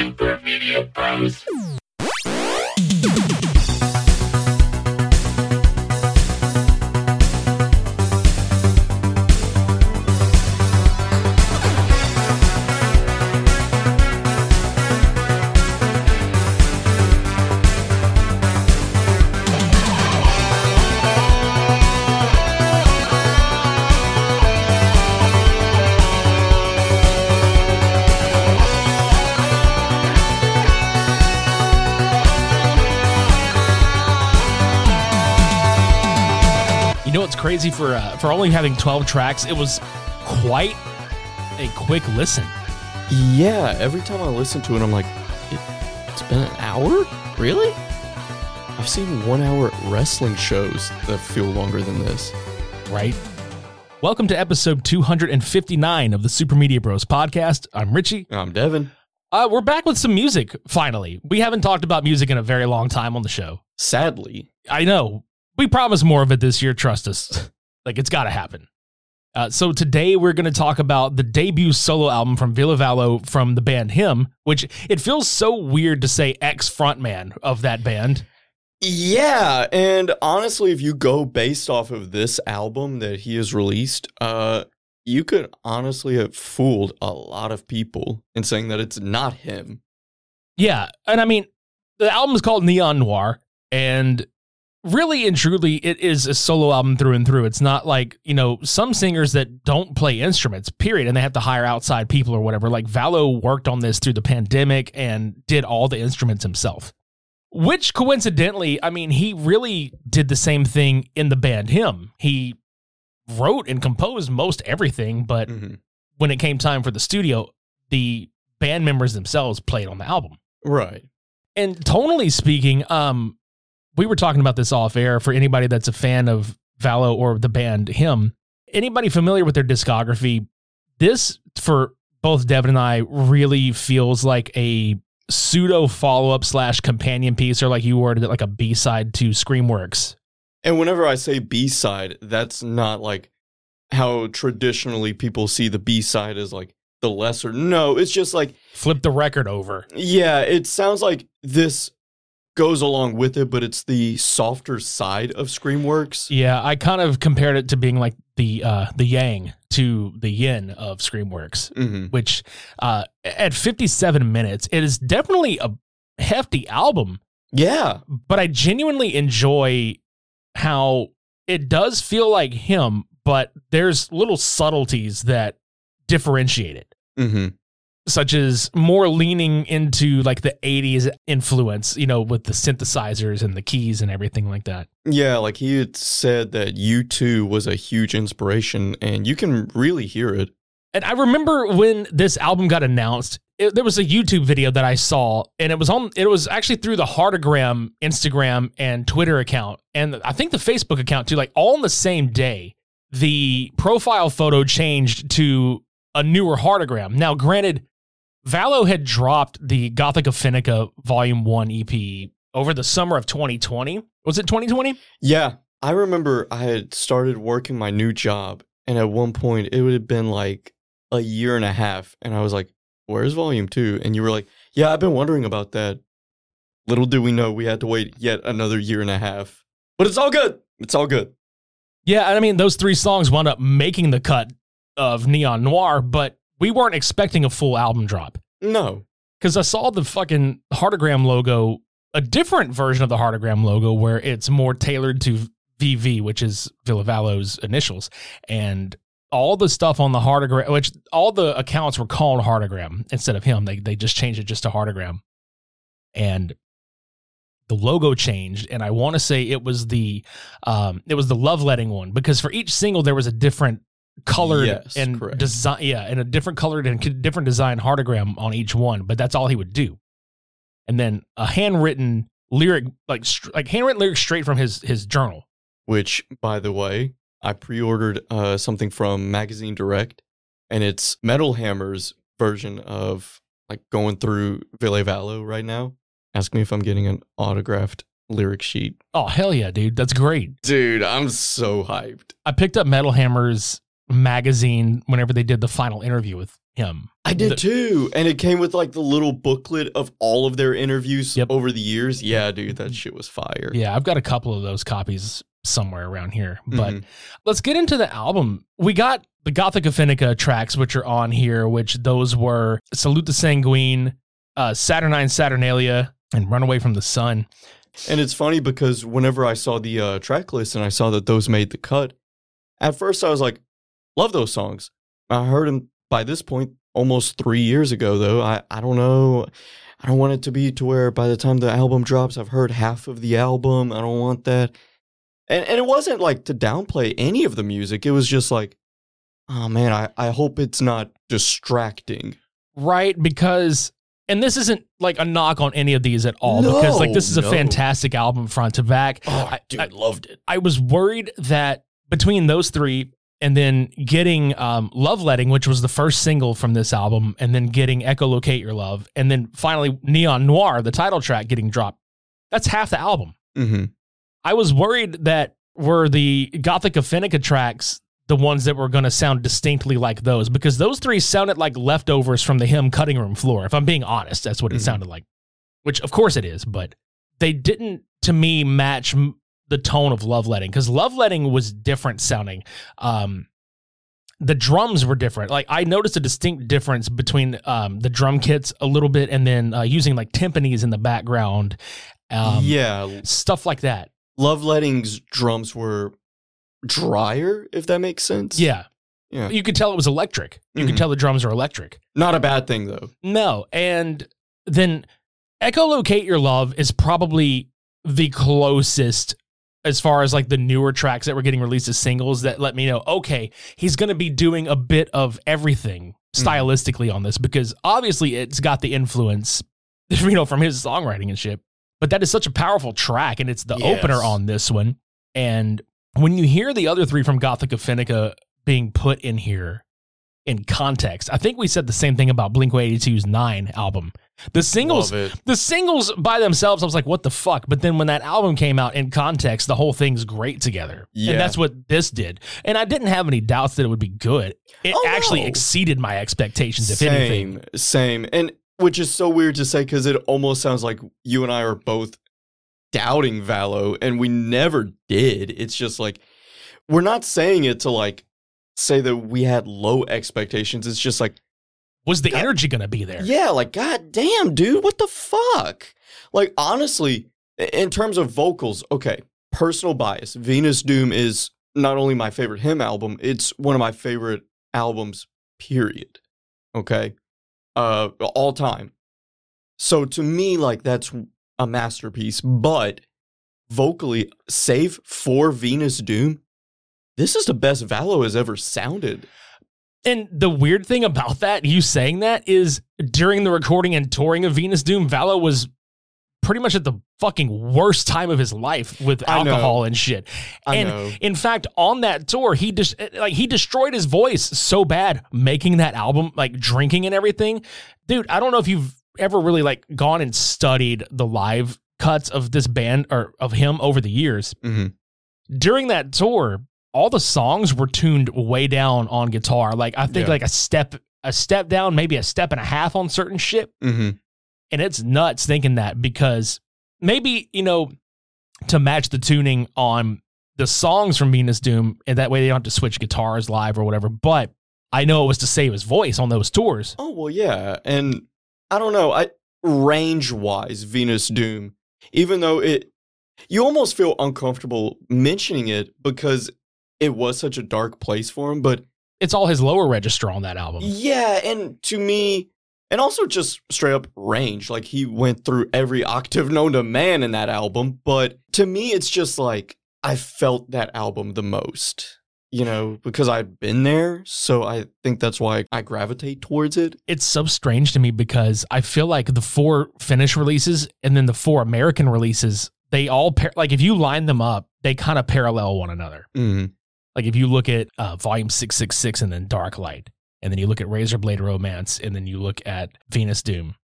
Super Media Bros. Crazy for uh, for only having 12 tracks? It was quite a quick listen. Yeah, every time I listen to it, I'm like, it, it's been an hour? Really? I've seen one hour wrestling shows that feel longer than this. right? Welcome to episode 259 of the Super Media Bros podcast. I'm Richie. I'm Devin. Uh, we're back with some music finally. We haven't talked about music in a very long time on the show. Sadly, I know. We promise more of it this year. Trust us. like, it's got to happen. Uh, so, today we're going to talk about the debut solo album from Ville Valo from the band Him, which it feels so weird to say ex frontman of that band. Yeah, and honestly, if you go based off of this album that he has released, uh, you could honestly have fooled a lot of people in saying that it's not him. Yeah. And I mean, the album is called Neon Noir, and really and truly, it is a solo album through and through. It's not like, you know, some singers that don't play instruments, period, and they have to hire outside people or whatever. Like Valo worked on this through the pandemic and did all the instruments himself. Which coincidentally, I mean, he really did the same thing in the band Him. He wrote and composed most everything, but Mhm. when it came time for the studio, the band members themselves played on the album. Right. And tonally speaking, um, we were talking about this off air for anybody that's a fan of Valo or the band Him. Anybody familiar with their discography? This for both Devin and I really feels like a pseudo follow up slash companion piece, or like you worded it, like a B side to Screamworks. And whenever I say B side, that's not like how traditionally people see the B side as like the lesser. No, it's just like, Flip the record over. yeah, it sounds like this goes along with it, but it's the softer side of Screamworks. Yeah, I kind of compared it to being like the uh, the Yang to the Yin of Screamworks. hmm which uh, at 57 minutes, it is definitely a hefty album, Yeah. but I genuinely enjoy how it does feel like him, but there's little subtleties that differentiate it, hmm such as more leaning into like the 80s influence, you know, with the synthesizers and the keys and everything like that. Yeah, like he had said that U2 was a huge inspiration, and you can really hear it. And I remember when this album got announced, it, there was a YouTube video that I saw, and it was on. It was actually through the Heartagram Instagram and Twitter account, and I think the Facebook account too. Like all on the same day, the profile photo changed to a newer Heartagram. Now, granted, Vallo had dropped the Gothica Fennica Volume One EP over the summer of 2020. Was it 2020? Yeah, I remember I had started working my new job, and at one point it would have been like a year and a half, and I was like, "Where's Volume 2? And you were like, "Yeah, I've been wondering about that." Little did we know we had to wait yet another year and a half, but it's all good. It's all good. Yeah, and I mean those three songs wound up making the cut of Neon Noir, but we weren't expecting a full album drop. No, because I saw the fucking Heartagram logo, a different version of the Heartagram logo where it's more tailored to VV, which is Ville Valo's initials, and all the stuff on the Heartagram, which all the accounts were called Heartagram instead of him. They they just changed it just to Heartagram, and the logo changed, and I want to say it was the um, it was the love letting one because for each single there was a different colored Yes, and correct. design yeah and a different colored and different design heartagram on each one but that's all he would do and then a handwritten lyric like like handwritten lyrics straight from his his journal Which, by the way, I pre-ordered uh, something from Magazine Direct, and it's Metal Hammer's version of like going through Ville Valo right now. Ask me if I'm getting an autographed lyric sheet. oh hell yeah dude that's great Dude, I'm so hyped. i picked up metal hammer's magazine whenever they did the final interview with him I did The- too. And it came with like the little booklet of all of their interviews Yep. over the years. Yeah, dude, that shit was fire. yeah i've got a couple of those copies somewhere around here but Mhm. let's get into the album. We got the Gothica Fennica tracks, which are on here, which those were Salute the Sanguine, uh, Saturnine Saturnalia, and Run Away from the Sun. And it's funny because whenever I saw the uh, track list and I saw that those made the cut, at first I was like, love those songs. I heard them by this point almost three years ago, though. I, I don't know. I don't want it to be to where by the time the album drops, I've heard half of the album. I don't want that. And, and it wasn't like to downplay any of the music. It was just like, oh man, I, I hope it's not distracting. Right? Because, and this isn't like a knock on any of these at all, because like this is a No, no. fantastic album front to back. Oh, I- dude, I- loved it. I was worried that between those three and then getting um, Love Letting, which was the first single from this album, and then getting Echolocate Your Love, and then finally Neon Noir, the title track, getting dropped, that's half the album. hmm I was worried that were the Gothica Fennica tracks the ones that were going to sound distinctly like those because those three sounded like leftovers from the Him cutting room floor. If I'm being honest, that's what it Mhm. sounded like, which of course it is, but they didn't to me match m- the tone of Love Letting because Love Letting was different sounding. Um, the drums were different. Like I noticed a distinct difference between um, the drum kits a little bit and then uh, using like timpanis in the background. Um, yeah, stuff like that. Love Letting's drums were drier, if that makes sense. Yeah. Yeah. You could tell it was electric. You could Mhm. tell the drums are electric. Not a bad thing though. No. And then Echolocate Your Love is probably the closest as far as like the newer tracks that were getting released as singles that let me know, okay, he's going to be doing a bit of everything mm-hmm. stylistically on this because obviously it's got the influence, you know, from his songwriting and shit. But that is such a powerful track and it's the Yes. opener on this one. And when you hear the other three from Gothica Fennica being put in here in context, I think we said the same thing about Blink 182's Nine album. The singles, the singles by themselves, I was like, what the fuck? But then when that album came out in context, the whole thing's great together. Yeah. And that's what this did. And I didn't have any doubts that it would be good. It Oh, actually no. exceeded my expectations, if anything. Same, same. And which is so weird to say because it almost sounds like you and I are both doubting Valo, and we never did. It's just like we're not saying it to like say that we had low expectations. It's just like, Was the God- energy going to be there? yeah, like god damn, dude, what the fuck? Like honestly, in terms of vocals, okay, personal bias. Venus Doom is not only my favorite Him album, it's one of my favorite albums, period. Okay. Uh all time. So to me, like that's a masterpiece, but vocally, save for Venus Doom, this is the best Valo has ever sounded. And the weird thing about that, you saying that, is during the recording and touring of Venus Doom, Valo was pretty much at the fucking worst time of his life with alcohol and shit. I and know. in fact, on that tour, he just like he destroyed his voice so bad making that album, like drinking and everything. Dude, I don't know if you've ever really like gone and studied the live cuts of this band or of him over the years. Mhm. During that tour, all the songs were tuned way down on guitar. Like I think Yeah. like a step a step down, maybe a step and a half on certain shit. Mhm. And it's nuts thinking that because maybe, you know, to match the tuning on the songs from Venus Doom, and that way they don't have to switch guitars live or whatever. But I know it was to save his voice on those tours. Oh well, yeah, and I don't know. I range wise, Venus Doom, even though it, you almost feel uncomfortable mentioning it because it was such a dark place for him. But It's all his lower register on that album. yeah, and to me, And also just straight up range. Like he went through every octave known to man in that album. But to me, it's just like I felt that album the most, you know, because I've been there. So I think that's why I gravitate towards it. It's so strange to me because I feel like the four Finnish releases and then the four American releases, they all pair, like if you line them up, they kind of parallel one another. Mm. Like if you look at uh, Volume 666 and then Dark Light, and then you look at Razorblade Romance, and then you look at Venus Doom,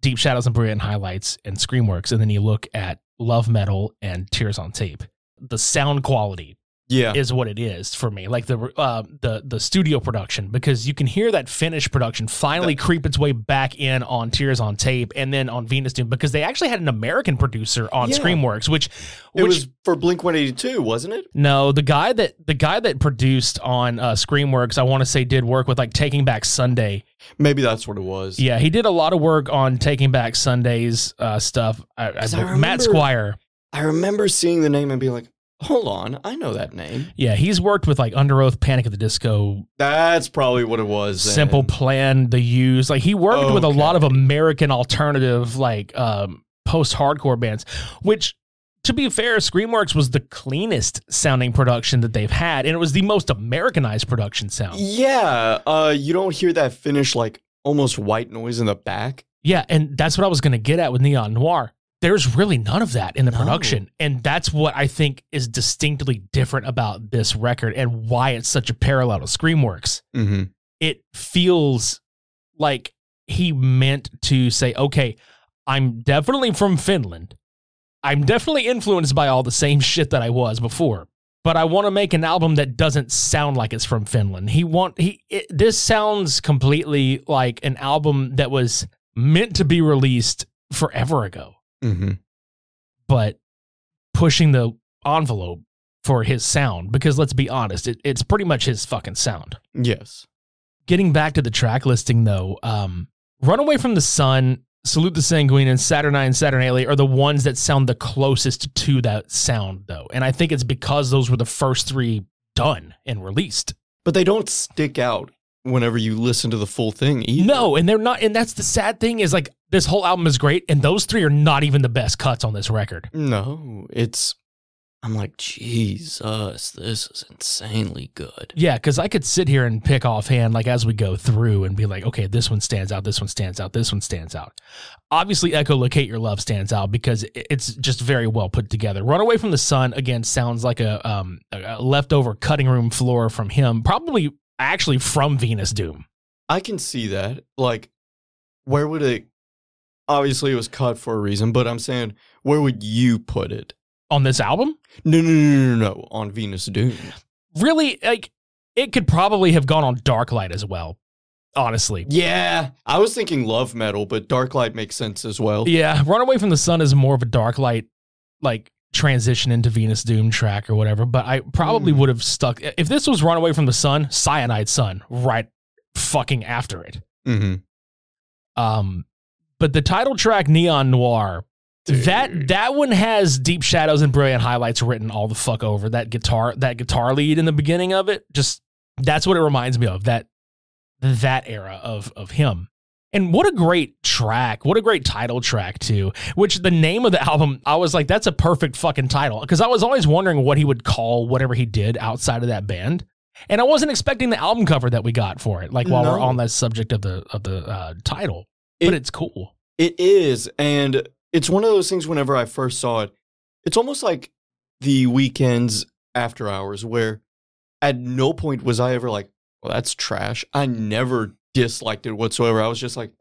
Deep Shadows and Brilliant Highlights, and Screamworks, and then you look at Love Metal and Tears on Tape. The sound quality Yeah. is what it is for me, like the uh, the the studio production, because you can hear that finished production finally creep its way back in on Tears on Tape, and then on Venus Doom, because they actually had an American producer on Yeah. Screamworks, which it which was for Blink 182, wasn't it? no, the guy that the guy that produced on uh, Screamworks, I want to say, did work with like Taking Back Sunday. Maybe that's what it was. Yeah, he did a lot of work on Taking Back Sunday's uh, stuff. I, I, I Matt Squire. I remember seeing the name and being like, hold on, I know that name. Yeah, he's worked with like Underoath, Panic at the Disco, That's probably what it was. then. Simple Plan, The Use. Like he worked with a lot of American alternative, like um, post-hardcore bands. Which, to be fair, Screamworks was the cleanest sounding production that they've had, and it was the most Americanized production sound. Yeah, uh, you don't hear that finish like almost white noise in the back. Yeah, and that's what I was going to get at with Neon Noir. There's really none of that in the No. production. And that's what I think is distinctly different about this record and why it's such a parallel to Screamworks. Mm-hmm. It feels like he meant to say, okay, I'm definitely from Finland. I'm definitely influenced by all the same shit that I was before. But I want to make an album that doesn't sound like it's from Finland. He want he it, this sounds completely like an album that was meant to be released forever ago, Mm-hmm. but pushing the envelope for his sound because let's be honest, it, it's pretty much his fucking sound. Yes. Getting back to the track listing though, um, Runaway from the Sun, Salute the Sanguine, and Saturnine Saturnalia are the ones that sound the closest to that sound though. And I think it's because those were the first three done and released. But they don't stick out whenever you listen to the full thing either. No, and they're not and that's the sad thing is like this whole album is great and those three are not even the best cuts on this record. No, it's. I'm like, Jesus, this is insanely good. Yeah, because I could sit here and pick offhand, like as we go through, and be like, okay, this one stands out, this one stands out, this one stands out. Obviously, Echolocate Your Love stands out because it's just very well put together. Runaway from the Sun, again, sounds like a, um, a a leftover cutting room floor from him, probably actually from Venus Doom. I can see that. Like, where would it? Obviously, it was cut for a reason, but I'm saying, where would you put it? On this album, No, no, no, no, no, no. On Venus Doom. really, like, it could probably have gone on Dark Light as well, honestly. Yeah, I was thinking love metal, but Dark Light makes sense as well. Yeah, Runaway from the Sun is more of a dark light, like transition into Venus Doom track or whatever. But I probably Hmm. would have stuck if this was Runaway from the Sun, Cyanide Sun, right fucking after it. Mm-hmm. Um, but the title track Neon Noir, that that one has deep shadows and brilliant highlights written all the fuck over that guitar that guitar lead in the beginning of it. Just that's what it reminds me of that that era of of him. And what a great track. What a great title track, too. Which the name of the album, I was like, that's a perfect fucking title. Because I was always wondering what he would call whatever he did outside of that band. And I wasn't expecting the album cover that we got for it, like while we're on that subject of the of the uh, title. But it's cool. It is, and it's one of those things. Whenever I first saw it, it's almost like the Weeknd's after hours, where at no point was I ever like, "Well, that's trash." I never disliked it whatsoever. I was just like,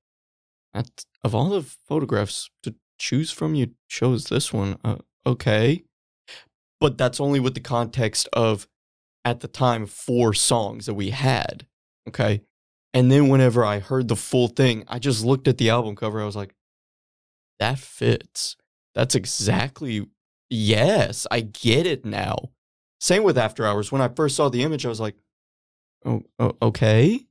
"That's of all the photographs to choose from, you chose this one." Uh, okay, but that's only with the context of at the time four songs that we had. Okay. And then whenever I heard the full thing, I just looked at the album cover. I was like, that fits. That's exactly, yes, I get it now. Same with After Hours. When I first saw the image, I was like, oh, okay.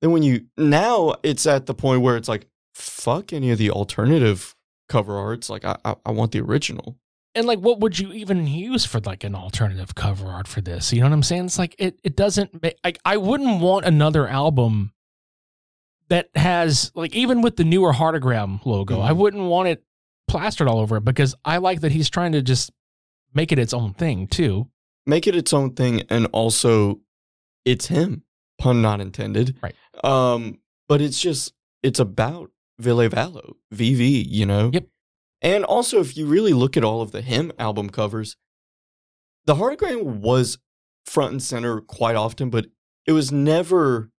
Then when you, now it's at the point where it's like, fuck any of the alternative cover arts. Like, I, I, I want the original. And like, what would you even use for like an alternative cover art for this? You know what I'm saying? It's like it it doesn't make like I wouldn't want another album that has like even with the newer heartagram logo, I Mhm. wouldn't want it plastered all over it because I like that he's trying to just make it its own thing too. Make it its own thing, and also, it's him. Pun not intended. Right. Um, but it's just it's about Ville Valo, VV. You know. Yep. And also, if you really look at all of the him album covers, the heartagram was front and center quite often, but it was never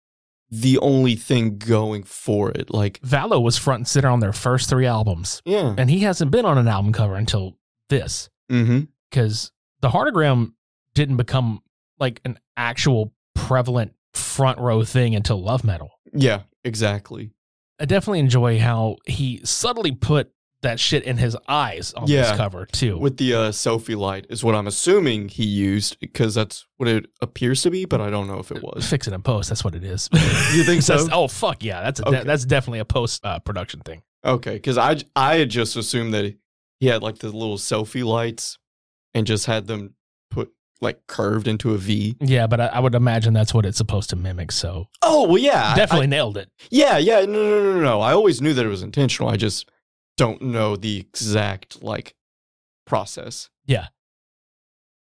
the only thing going for it. Like, Valo was front and center on their first three albums, yeah. and he hasn't been on an album cover until this Mm-hmm. because the heartagram didn't become like an actual prevalent front row thing until Love Metal. Yeah, exactly. I definitely enjoy how he subtly put that shit in his eyes on Yeah. this cover too. With the uh, selfie light is what I'm assuming he used because that's what it appears to be, but I don't know if it was. Fix it in post. That's what it is. You think so? Oh fuck yeah, that's a de- that's definitely a post uh, production thing. Okay, because I I had just assumed that he had like the little selfie lights and just had them put like curved into a V. Yeah, but I, I would imagine that's what it's supposed to mimic. So Oh well, yeah, definitely I- nailed it. yeah, yeah. No, no, no, no, no. I always knew that it was intentional. I just don't know the exact like process. Yeah.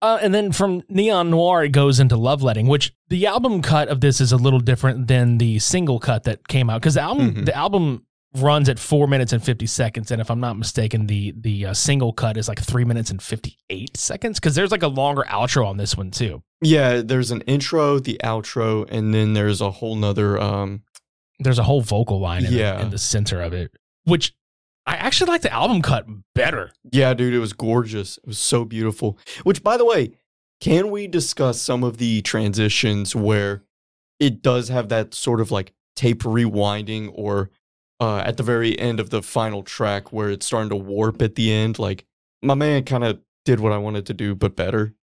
Uh, and then from Neon Noir, it goes into Love Letting, which the album cut of this is a little different than the single cut that came out because the album Mhm. the album runs at four minutes and fifty seconds, and if I'm not mistaken, the the uh, single cut is like three minutes and fifty eight seconds because there's like a longer outro on this one too. Yeah, there's an intro, the outro, and then there's a whole nother um There's a whole vocal line in, Yeah. the, in the center of it, which I actually like the album cut better. Yeah, dude, it was gorgeous. It was so beautiful. Which, by the way, can we discuss some of the transitions where it does have that sort of like tape rewinding or uh, at the very end of the final track where it's starting to warp at the end? Like, my man kind of did what I wanted to do, but better.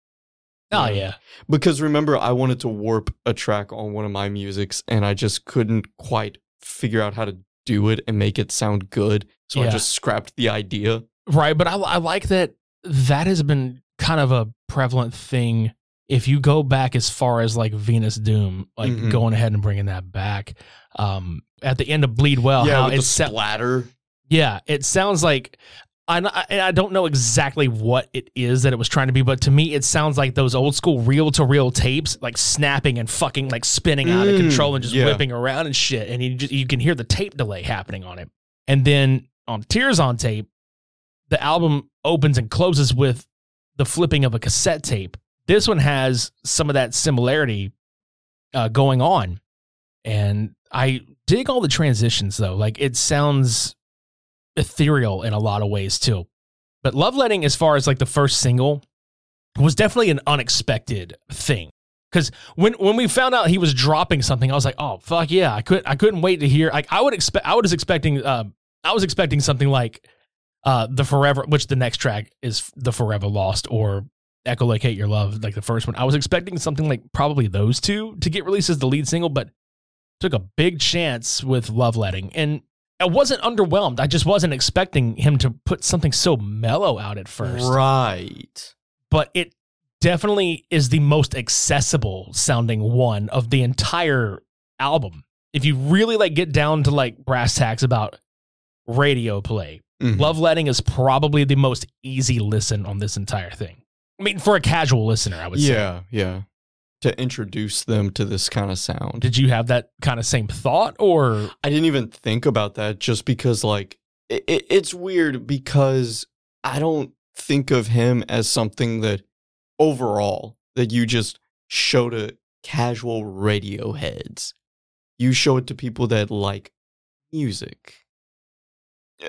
Oh Yeah. yeah, Because remember, I wanted to warp a track on one of my musics and I just couldn't quite figure out how to do it and make it sound good. So I just scrapped the idea. right. But I, I like that that has been kind of a prevalent thing. If you go back as far as like Venus Doom, like Mhm. going ahead and bringing that back, um, at the end of Bleed Well, yeah, how with it the sa- splatter. Yeah, it sounds like I I don't know exactly what it is that it was trying to be, but to me, it sounds like those old school reel to reel tapes, like snapping and fucking like spinning out of Mm, control and just yeah. whipping around and shit, and you just you can hear the tape delay happening on it. And then on Tears on Tape, the album opens and closes with the flipping of a cassette tape. This one has some of that similarity uh, going on, and I dig all the transitions though. Like it sounds ethereal in a lot of ways too. But Love Letting, as far as like the first single, was definitely an unexpected thing. Because when when we found out he was dropping something, I was like, oh fuck yeah! I could I couldn't wait to hear. Like I would expect I was expecting uh, I was expecting something like uh the Forever, which the next track is the Forever Lost or Echolocate Your Love, like the first one. I was expecting something like probably those two to get released as the lead single, but took a big chance with Love Letting. And I wasn't underwhelmed. I just wasn't expecting him to put something so mellow out at first. Right. But it definitely is the most accessible sounding one of the entire album. If you really like get down to like brass tacks about radio play, Mhm. Love Letting is probably the most easy listen on this entire thing. I mean, for a casual listener, I would say. Yeah, yeah. To introduce them to this kind of sound. Did you have that kind of same thought or I didn't even think about that just because, like, it, it, it's weird because I don't think of him as something that overall that you just show to casual radio heads. You show it to people that like music.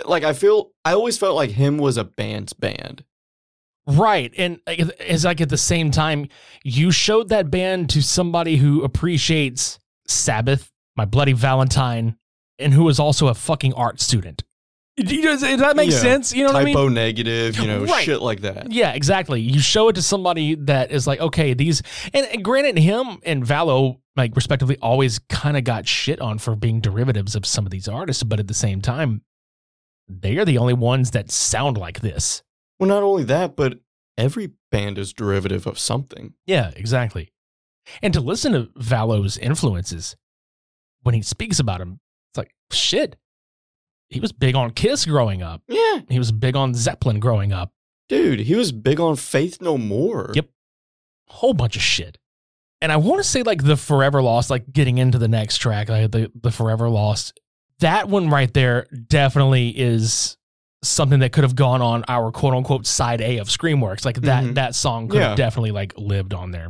Like, I feel, I always felt like him was a band's band. Right. And like, it's like at the same time, you showed that band to somebody who appreciates Sabbath, My Bloody Valentine, and who is also a fucking art student. Does, does that make Yeah. sense? You know what I mean? Typo negative, you know, Right. shit like that. Yeah, exactly. You show it to somebody that is like, okay, these, and, and granted, him and Valo, like respectively, always kind of got shit on for being derivatives of some of these artists, but at the same time, they are the only ones that sound like this. Well, not only that, but every band is derivative of something. Yeah, exactly. And to listen to Valo's influences when he speaks about them, It's like shit. He was big on Kiss growing up. Yeah, He was big on Zeppelin growing up. dude, he was big on Faith No More. Yep. Whole bunch of shit. And I want to say like the Forever Lost, like getting into the next track, like the the Forever Lost. That one right there definitely is something that could have gone on our quote unquote side A of Screamworks. Like that Mhm. that song could Yeah. have definitely like lived on there.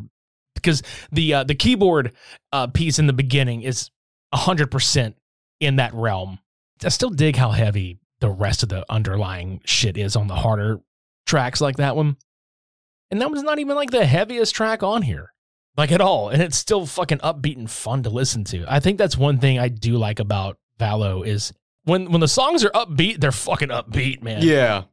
Because the uh, the keyboard uh, piece in the beginning is hundred percent in that realm. I still dig how heavy the rest of the underlying shit is on the harder tracks like that one. And that one's not even like the heaviest track on here. Like at all. And it's still fucking upbeat and fun to listen to. I think that's one thing I do like about Valo is when when the songs are upbeat, they're fucking upbeat, man. Yeah.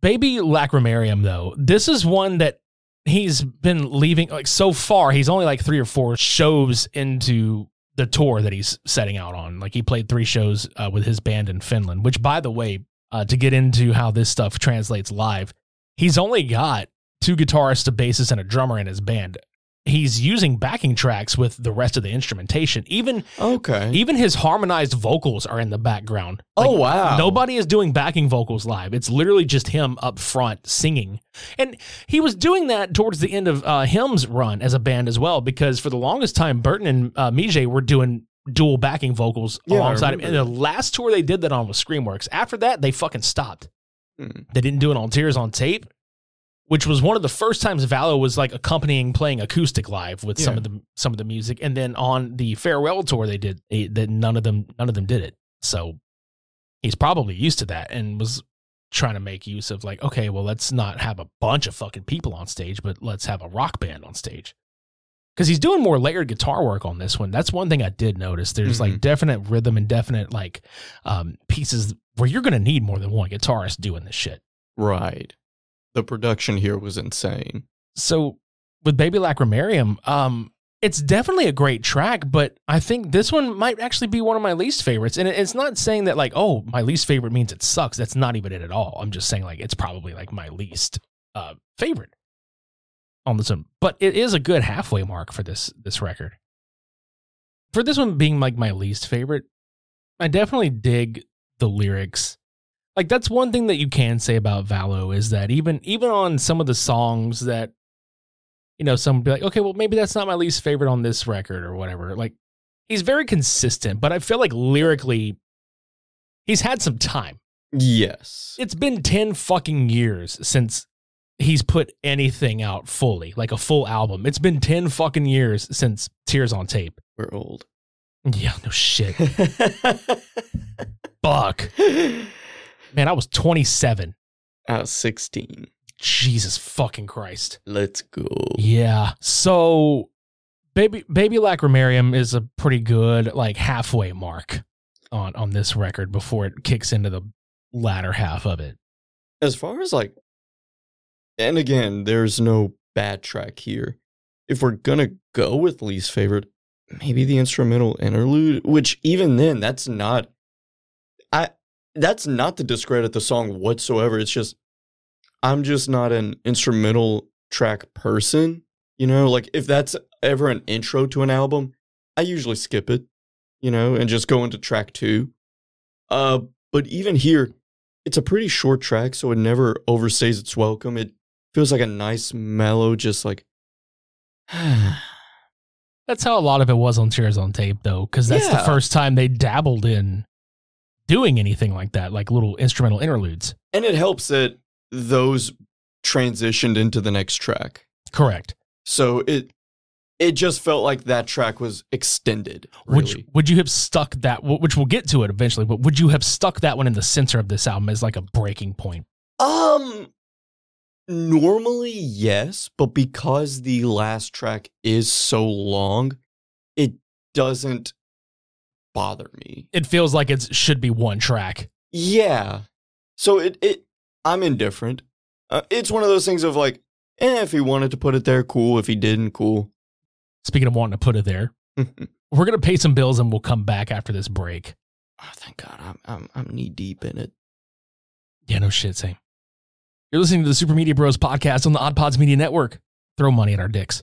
Baby Lacrimarium, though, this is one that he's been leaving like so far. He's only like three or four shows into the tour that he's setting out on. Like he played three shows uh, with his band in Finland, which, by the way, uh, to get into how this stuff translates live, he's only got two guitarists, a bassist, and a drummer in his band. He's using backing tracks with the rest of the instrumentation. Even Okay. even his harmonized vocals are in the background. Oh, wow. Nobody is doing backing vocals live. It's literally just him up front singing. And he was doing that towards the end of uh, Him's run as a band as well, because for the longest time, Burton and uh, Migé were doing dual backing vocals Yeah, alongside him. And the last tour they did that on was Screamworks. After that, they fucking stopped. Hmm. They didn't do it on Tears on Tape, which was one of the first times Valo was like accompanying playing acoustic live with some of the some of the music. And then on the farewell tour they did, that none of them none of them did it. So he's probably used to that and was trying to make use of like, okay, well, let's not have a bunch of fucking people on stage, but let's have a rock band on stage. Because he's doing more layered guitar work on this one. That's one thing I did notice. There's like Mhm. definite rhythm and definite like um, pieces where you're going to need more than one guitarist doing this shit. Right. The production here was insane. so with Baby Lacrimarium, um, it's definitely a great track, but I think this one might actually be one of my least favorites. And it's not saying that like, oh, my least favorite means it sucks. That's not even it at all. I'm just saying like it's probably like my least uh, favorite on this one. But it is a good halfway mark for this this record. For this one being like my least favorite, I definitely dig the lyrics like that's one thing that you can say about Valo is that even even on some of the songs that you know some would be like okay well maybe that's not my least favorite on this record or whatever like he's very consistent but I feel like lyrically he's had some time. Yes. it's been 10 fucking years since he's put anything out fully like a full album. It's been 10 fucking years since Tears on Tape. We're old. yeah no shit. Fuck man I was 27 I was 16. Jesus fucking Christ. Let's go. Yeah. So Baby Baby Lacrimarium is a pretty good like halfway mark on on this record before it kicks into the latter half of it. As far as like, and again, there's no bad track here. If we're gonna go with least favorite, maybe the instrumental interlude, which even then, that's not, that's not to discredit the song whatsoever. It's just, I'm just not an instrumental track person. You know, like if that's ever an intro to an album, I usually skip it, you know, and just go into track two. Uh, but even here, it's a pretty short track, so it never overstays its welcome. It feels like a nice mellow, just like That's how a lot of it was on Tears on Tape though, because that's the first time they dabbled in doing anything like that, like little instrumental interludes. and it helps that those transitioned into the next track. Correct. So it it just felt like that track was extended. Would you, would you have stuck that which we'll get to it eventually, but would you have stuck that one in the center of this album as like a breaking point? Um normally yes, but because the last track is so long, it doesn't bother me. It feels like it should be one track. Yeah. So it it I'm indifferent. Uh, it's one of those things of like, eh, if he wanted to put it there, cool. If he didn't, cool. Speaking of wanting to put it there, we're gonna pay some bills and we'll come back after this break. Oh, thank God, I'm I'm I'm knee deep in it. Yeah, no shit, same. You're listening to the Super Media Bros podcast on the Odd Pods Media Network. Throw money at our dicks.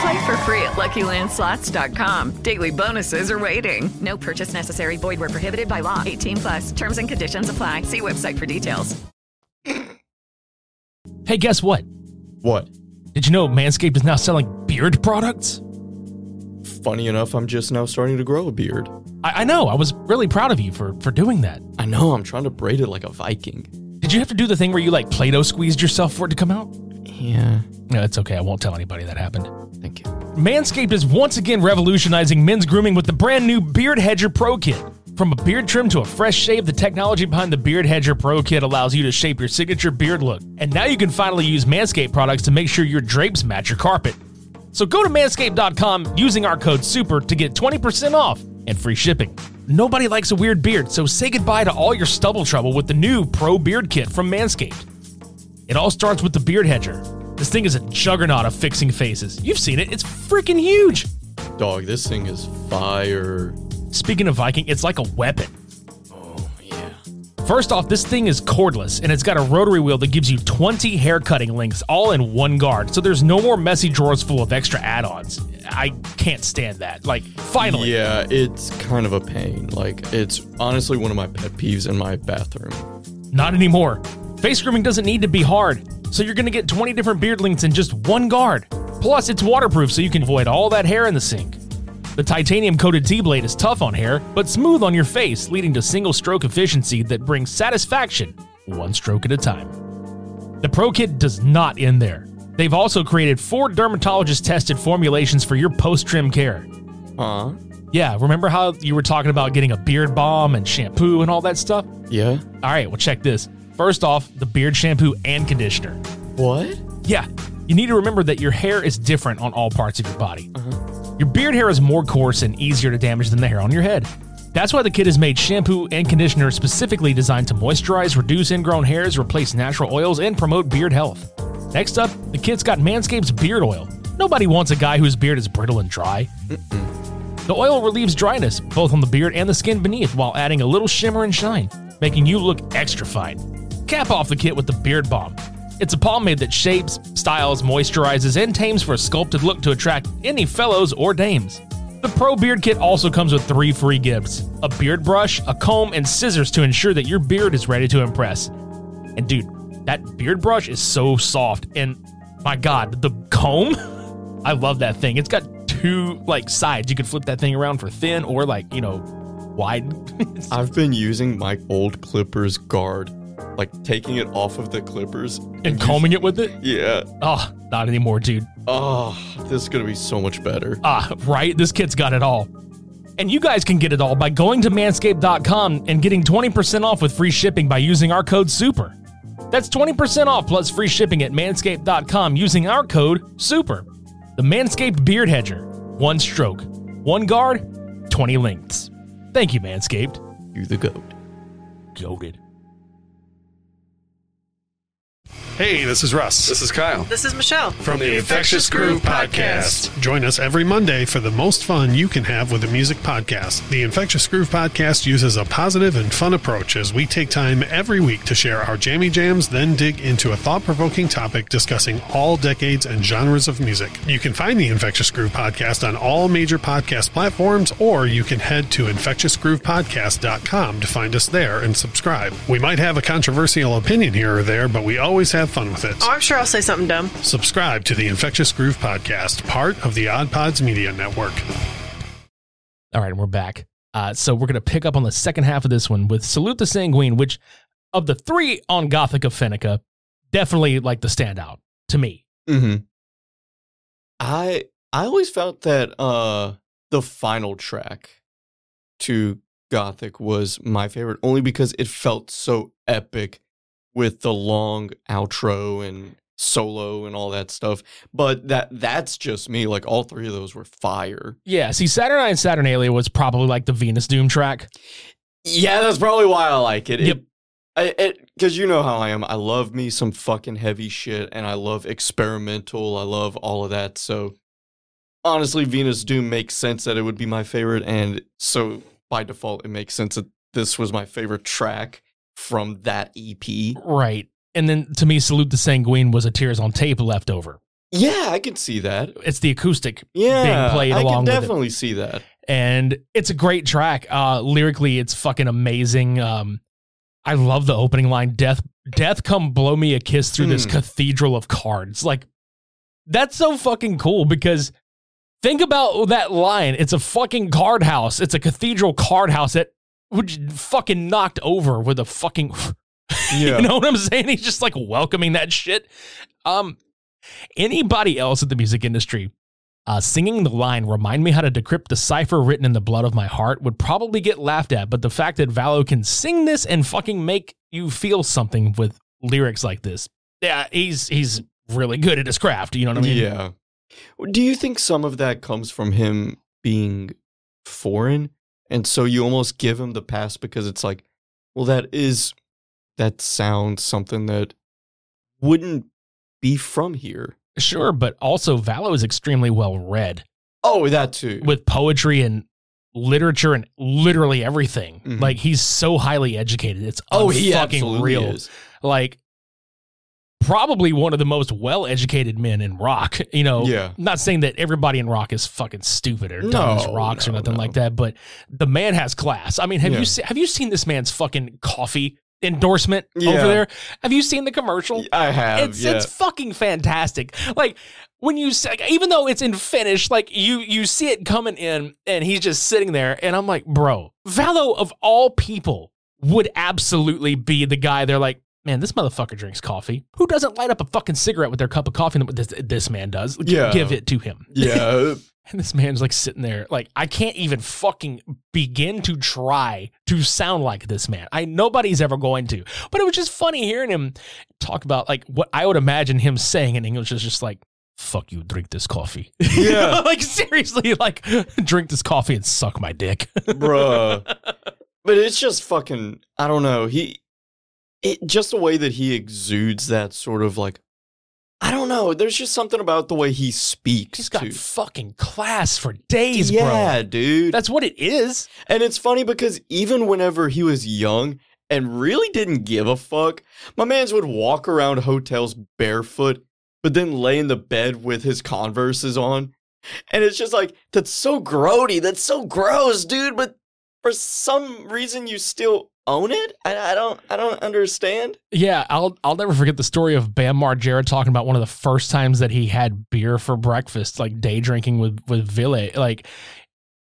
Play for free at LuckyLandSlots.com. Daily bonuses are waiting. No purchase necessary. Void where prohibited by law. 18 plus. Terms and conditions apply. See website for details. Hey, guess what? What? Did you know Manscaped is now selling beard products? Funny enough, I'm just now starting to grow a beard. I, I know. I was really proud of you for for doing that. I know, I'm trying to braid it like a Viking. Did you have to do the thing where you like Play-Doh squeezed yourself for it to come out? Yeah. No, it's okay. I won't tell anybody that happened. Thank you. Manscaped is once again revolutionizing men's grooming with the brand new Beard Hedger Pro Kit. From a beard trim to a fresh shave, the technology behind the Beard Hedger Pro Kit allows you to shape your signature beard look. And now you can finally use Manscaped products to make sure your drapes match your carpet. So go to manscaped.com using our code SUPER to get 20% off and free shipping. Nobody likes a weird beard, so say goodbye to all your stubble trouble with the new Pro Beard Kit from Manscaped. It all starts with the Beard Hedger. This thing is a juggernaut of fixing faces. You've seen it, it's freaking huge. Dog, this thing is fire. Speaking of Viking, it's like a weapon. Oh, yeah. First off, this thing is cordless and it's got a rotary wheel that gives you 20 hair cutting lengths all in one guard, so there's no more messy drawers full of extra add ons. I can't stand that. Like, finally. Yeah, it's kind of a pain. Like, it's honestly one of my pet peeves in my bathroom. Not anymore. Face grooming doesn't need to be hard, so you're gonna get 20 different beard lengths in just one guard. Plus, it's waterproof so you can avoid all that hair in the sink. The titanium coated T blade is tough on hair, but smooth on your face, leading to single stroke efficiency that brings satisfaction one stroke at a time. The Pro Kit does not end there. They've also created four dermatologist tested formulations for your post trim care. Huh? Yeah, remember how you were talking about getting a beard balm and shampoo and all that stuff? Yeah. All right, well, check this. First off, the beard shampoo and conditioner. What? Yeah, you need to remember that your hair is different on all parts of your body. Uh-huh. Your beard hair is more coarse and easier to damage than the hair on your head. That's why the kit has made shampoo and conditioner specifically designed to moisturize, reduce ingrown hairs, replace natural oils, and promote beard health. Next up, the kit's got Manscaped's beard oil. Nobody wants a guy whose beard is brittle and dry. The oil relieves dryness, both on the beard and the skin beneath, while adding a little shimmer and shine, making you look extra fine. Cap off the kit with the Beard Balm. It's a pomade that shapes, styles, moisturizes, and tames for a sculpted look to attract any fellows or dames. The Pro Beard Kit also comes with three free gifts a beard brush, a comb, and scissors to ensure that your beard is ready to impress. And dude, that beard brush is so soft. And my god, the comb? I love that thing. It's got two like sides. You can flip that thing around for thin or like, you know, wide. I've been using my old Clippers guard, like taking it off of the Clippers and combing it with it? Yeah. Oh, not anymore, dude. Oh, this is going to be so much better. Ah, right? This kid's got it all. And you guys can get it all by going to manscaped.com and getting 20% off with free shipping by using our code SUPER. That's 20% off plus free shipping at manscaped.com using our code SUPER. The Manscaped Beard Hedger. One stroke, one guard, 20 lengths. Thank you, Manscaped. You're the goat. Goaded. Hey, this is Russ. This is Kyle. This is Michelle. From the Infectious Groove Podcast. Join us every Monday for the most fun you can have with a music podcast. The Infectious Groove Podcast uses a positive and fun approach as we take time every week to share our jammy jams, then dig into a thought provoking topic discussing all decades and genres of music. You can find the Infectious Groove Podcast on all major podcast platforms, or you can head to infectiousgroovepodcast.com to find us there and subscribe. We might have a controversial opinion here or there, but we always have fun with it. Oh, I'm sure I'll say something dumb. Subscribe to the Infectious Groove Podcast, part of the Odd Pods Media Network. All right, we're back. Uh, so we're going to pick up on the second half of this one with Salute the Sanguine, which of the three on Gothica Fennica, definitely like the standout to me. Mm-hmm. I I always felt that uh the final track to Gothic was my favorite only because it felt so epic with the long outro and solo and all that stuff. But that that's just me. Like all three of those were fire. Yeah, see, Saturnalia and Saturnalia was probably like the Venus Doom track. Yeah, that's probably why I like it. Yep. It, Because you know how I am. I love me some fucking heavy shit, and I love experimental. I love all of that. So honestly, Venus Doom makes sense that it would be my favorite, and so by default, it makes sense that this was my favorite track from that EP. Right. And then to me, Salute the Sanguine was a Tears on Tape leftover. Yeah, I can see that. It's the acoustic Yeah, being played I along can definitely see that. And it's a great track. Uh lyrically, it's fucking amazing. Um I love the opening line, Death Death come blow me a kiss through this Mm. cathedral of cards. Like that's so fucking cool because think about that line. It's a fucking card house. It's a cathedral card house that would fucking knocked over with a fucking Yeah. you know what I'm saying? He's just like welcoming that shit. Um, anybody else in the music industry uh, singing the line "Remind me how to decrypt the cipher written in the blood of my heart" would probably get laughed at. But the fact that Valo can sing this and fucking make you feel something with lyrics like this, yeah, he's he's really good at his craft. You know what I mean? Yeah. Do you think some of that comes from him being foreign? And so you almost give him the pass because it's like, well, that is, that sounds something that wouldn't be from here. Sure, but also Valo is extremely well read Oh, that too. with poetry and literature and literally everything. Mhm. Like he's so highly educated. It's Oh, he fucking real. is. Like probably one of the most well-educated men in rock. You know, Yeah. not saying that everybody in rock is fucking stupid or dumb as No, rocks or nothing no. like that, but the man has class. I mean, have Yeah. you se- have you seen this man's fucking coffee endorsement Yeah. over there? Have you seen the commercial? I have. it's yeah. it's fucking fantastic. Like when you say, even though it's in Finnish, like you you see it coming in, and he's just sitting there, and I'm like, bro, Valo of all people would absolutely be the guy. They're like. Man, this motherfucker drinks coffee. Who doesn't light up a fucking cigarette with their cup of coffee? This, this man does. G- Yeah. Give it to him. yeah. And this man's like sitting there, like I can't even fucking begin to try to sound like this man. I nobody's ever going to. But it was just funny hearing him talk about like what I would imagine him saying in English is just like, "Fuck you, drink this coffee." Yeah. like seriously, like drink this coffee and suck my dick. Bruh. But it's just fucking I don't know. He it just the way that he exudes that sort of like I don't know. There's just something about the way he speaks. He's got too. fucking class for days, yeah, bro. dude. That's what it is. and it's funny because even whenever he was young and really didn't give a fuck, my man's would walk around hotels barefoot, but then lay in the bed with his converses on. And it's just like, that's so grody. That's so gross, dude. But for some reason you still own it? I, I don't I don't understand. Yeah, I'll I'll never forget the story of Bam Margera talking about one of the first times that he had beer for breakfast, like day drinking with with Ville. Like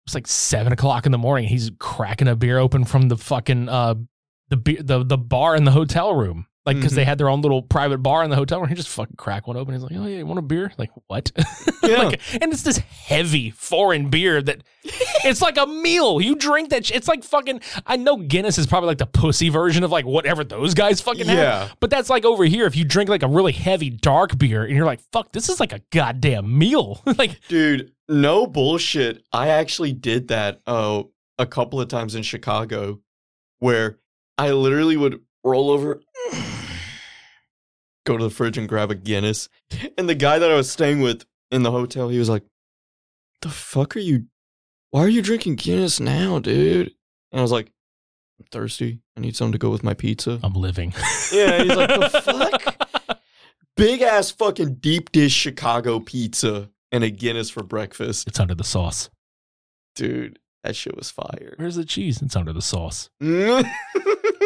it's like seven o'clock in the morning. He's cracking a beer open from the fucking uh the beer the the bar in the hotel room. Like because they had their own little private bar in the hotel where He just fucking crack one open. He's like, "Oh yeah, you want a beer?" Like what? Yeah. like, and it's this heavy foreign beer that it's like a meal. You drink that. Sh- it's like fucking. I know Guinness is probably like the pussy version of like whatever those guys fucking Yeah. have. But that's like over here. If you drink like a really heavy dark beer and you're like, fuck, this is like a goddamn meal. like Dude, no bullshit. I actually did that uh, a couple of times in Chicago where I literally would roll over, go to the fridge and grab a Guinness. And the guy that I was staying with in the hotel, he was like, The fuck are you? Why are you drinking Guinness now, dude? And I was like, I'm thirsty. I need something to go with my pizza. I'm living. Yeah, and he's like, The fuck? Big ass fucking deep dish Chicago pizza and a Guinness for breakfast. it's under the sauce. Dude, that shit was fire. Where's the cheese? It's under the sauce.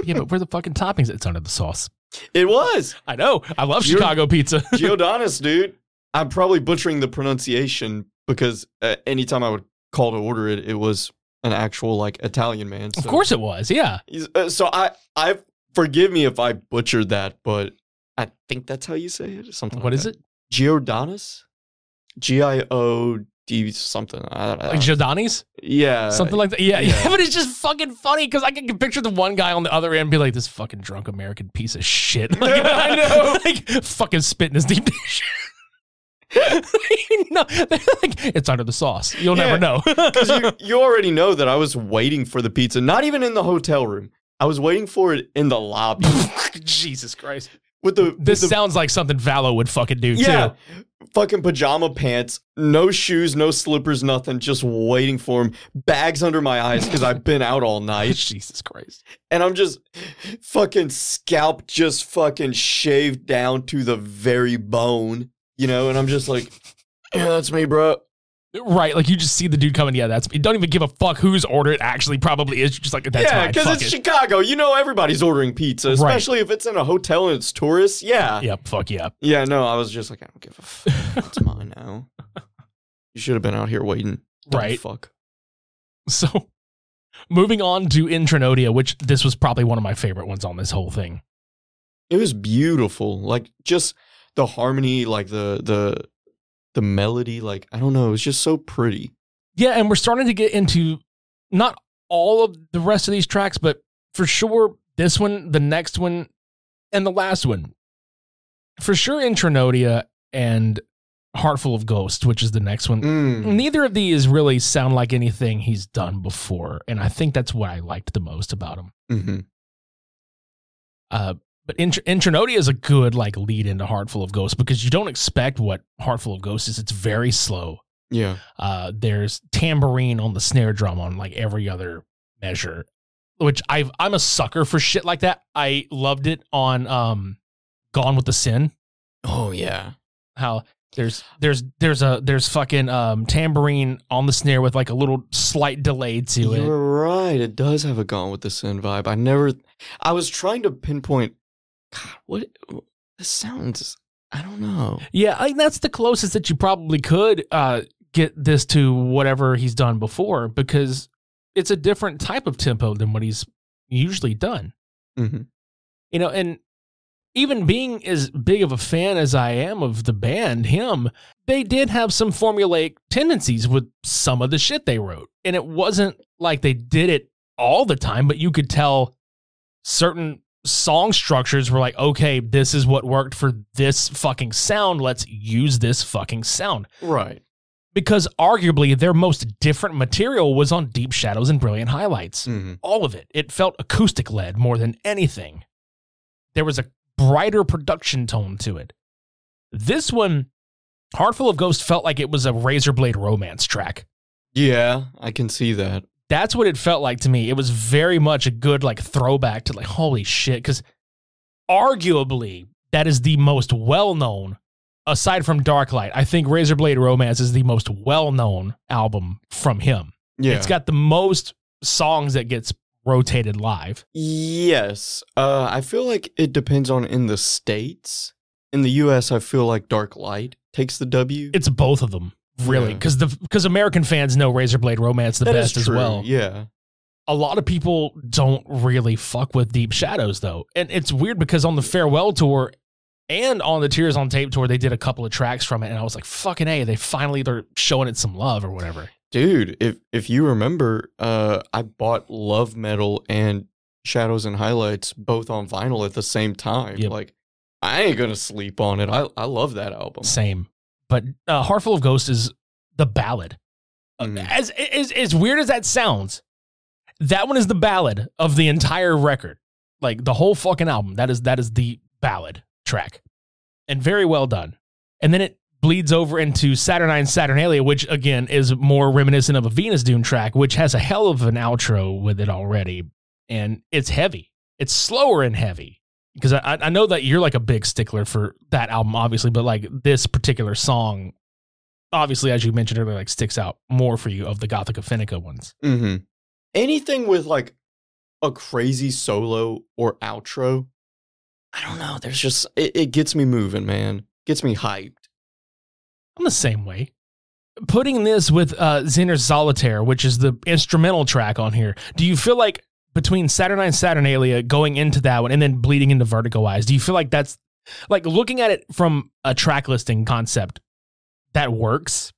Yeah, but where the fucking toppings? It's under the sauce. It was. I know. I love You're- Chicago pizza. Giordano's, dude. I'm probably butchering the pronunciation because uh, anytime I would call to order it, it was an actual like Italian man. of course it was. Yeah. Uh, so I, I forgive me if I butchered that, but I think that's how you say it. Something. What like is that. it? Giordano's? G I O D something. I, don't, I, Like Giordani's? yeah, Something like that. Yeah, yeah. Yeah. But it's just fucking funny because I can picture the one guy on the other end be like, this fucking drunk American piece of shit. Like, I know. like fucking spitting his deep dish. no, like, it's under the sauce. You'll Yeah. never know. Because you, you already know that I was waiting for the pizza, not even in the hotel room. I was waiting for it in the lobby Jesus Christ. With the with This the, sounds like something Valo would fucking do yeah, too. fucking pajama pants, no shoes, no slippers, nothing, just waiting for him. Bags under my eyes because I've been out all night, Jesus Christ. and I'm just fucking scalp just fucking shaved down to the very bone, you know. And I'm just like, yeah, that's me, bro. Right, like you just see the dude coming. Yeah, that's you don't even give a fuck whose order it actually probably is. You're just like that's yeah, because it's it. Chicago. You know, everybody's ordering pizza, Right. especially if it's in a hotel and it's tourists. Yeah. Yep, fuck yeah. Yeah, no, I was just like, I don't give a fuck. It's mine now. You should have been out here waiting. Dumb Right. Fuck. So, moving on to Intranodia, which this was probably one of my favorite ones on this whole thing. It was beautiful. Like just the harmony, like the the the melody, like I don't know, it was just so pretty. Yeah, and we're starting to get into not all of the rest of these tracks, but for sure this one, the next one, and the last one. For sure, Intranodia and Heartful of Ghosts, which is the next one. Mm. Neither of these really sound like anything he's done before, and I think that's what I liked the most about him. hmm Uh, but Intr- Intranodia is a good like lead into Heartful of Ghosts because you don't expect what Heartful of Ghosts is. It's very slow. Yeah. Uh, there's tambourine on the snare drum on like every other measure, which I've I'm a sucker for shit like that. I loved it on um, Gone with the Sin. Oh yeah. How there's there's there's a there's fucking um tambourine on the snare with like a little slight delay to it. You're right. It does have a Gone with the Sin vibe. I never. I was trying to pinpoint. God, what this sounds. I don't know. Yeah, I that's the closest that you probably could uh, get this to whatever he's done before because it's a different type of tempo than what he's usually done. hmm You know, and even being as big of a fan as I am of the band, him, they did have some formulaic tendencies with some of the shit they wrote. And it wasn't like they did it all the time, but you could tell certain song structures were like, okay, this is what worked for this fucking sound. Let's use this fucking sound. Right. Because arguably their most different material was on Deep Shadows and Brilliant Highlights. hmm All of it. It felt acoustic led more than anything. There was a brighter production tone to it. This one, Heartful of Ghost, felt like it was a Razorblade Romance track. Yeah, I can see that. That's what it felt like to me. It was very much a good like throwback to like holy shit because arguably that is the most well known aside from Dark Light. I think Razorblade Romance is the most well known album from him. Yeah. It's got the most songs that gets rotated live. Yes. Uh, I feel like it depends on in the states. In the U.S., I feel like Dark Light takes the W. It's both of them, really, Yeah. because the because American fans know Razorblade Romance the That best as well. Yeah. a lot of people don't really fuck with Deep Shadows though. And it's weird because on the farewell tour and on the Tears on Tape tour, they did a couple of tracks from it, and I was like, fucking A, they finally they're showing it some love or whatever. Dude, if if you remember, uh, I bought Love Metal and Shadows and Highlights both on vinyl at the same time. Yep. Like, I ain't gonna sleep on it. I I love that album. Same. But uh, Heartful of Ghosts is the ballad. Uh, Mhm. As, as as weird as that sounds, that one is the ballad of the entire record. Like the whole fucking album. That is that is the ballad track. And very well done. And then it bleeds over into Saturnine Saturnalia, which again is more reminiscent of a Venus Doom track, which has a hell of an outro with it already. And it's heavy. It's slower and heavy. Because I, I know that you're like a big stickler for that album, obviously, but like this particular song, obviously, as you mentioned earlier, like sticks out more for you of the Gothica Fennica ones. Mm-hmm. Anything with like a crazy solo or outro, I don't know. There's just it, it gets me moving, man. Gets me hyped. I'm the same way. Putting this with uh, Zener's Solitaire, which is the instrumental track on here, do you feel like between Saturnine Saturnalia going into that one and then bleeding into Vertigo Eyes, do you feel like that's like looking at it from a track listing concept that works?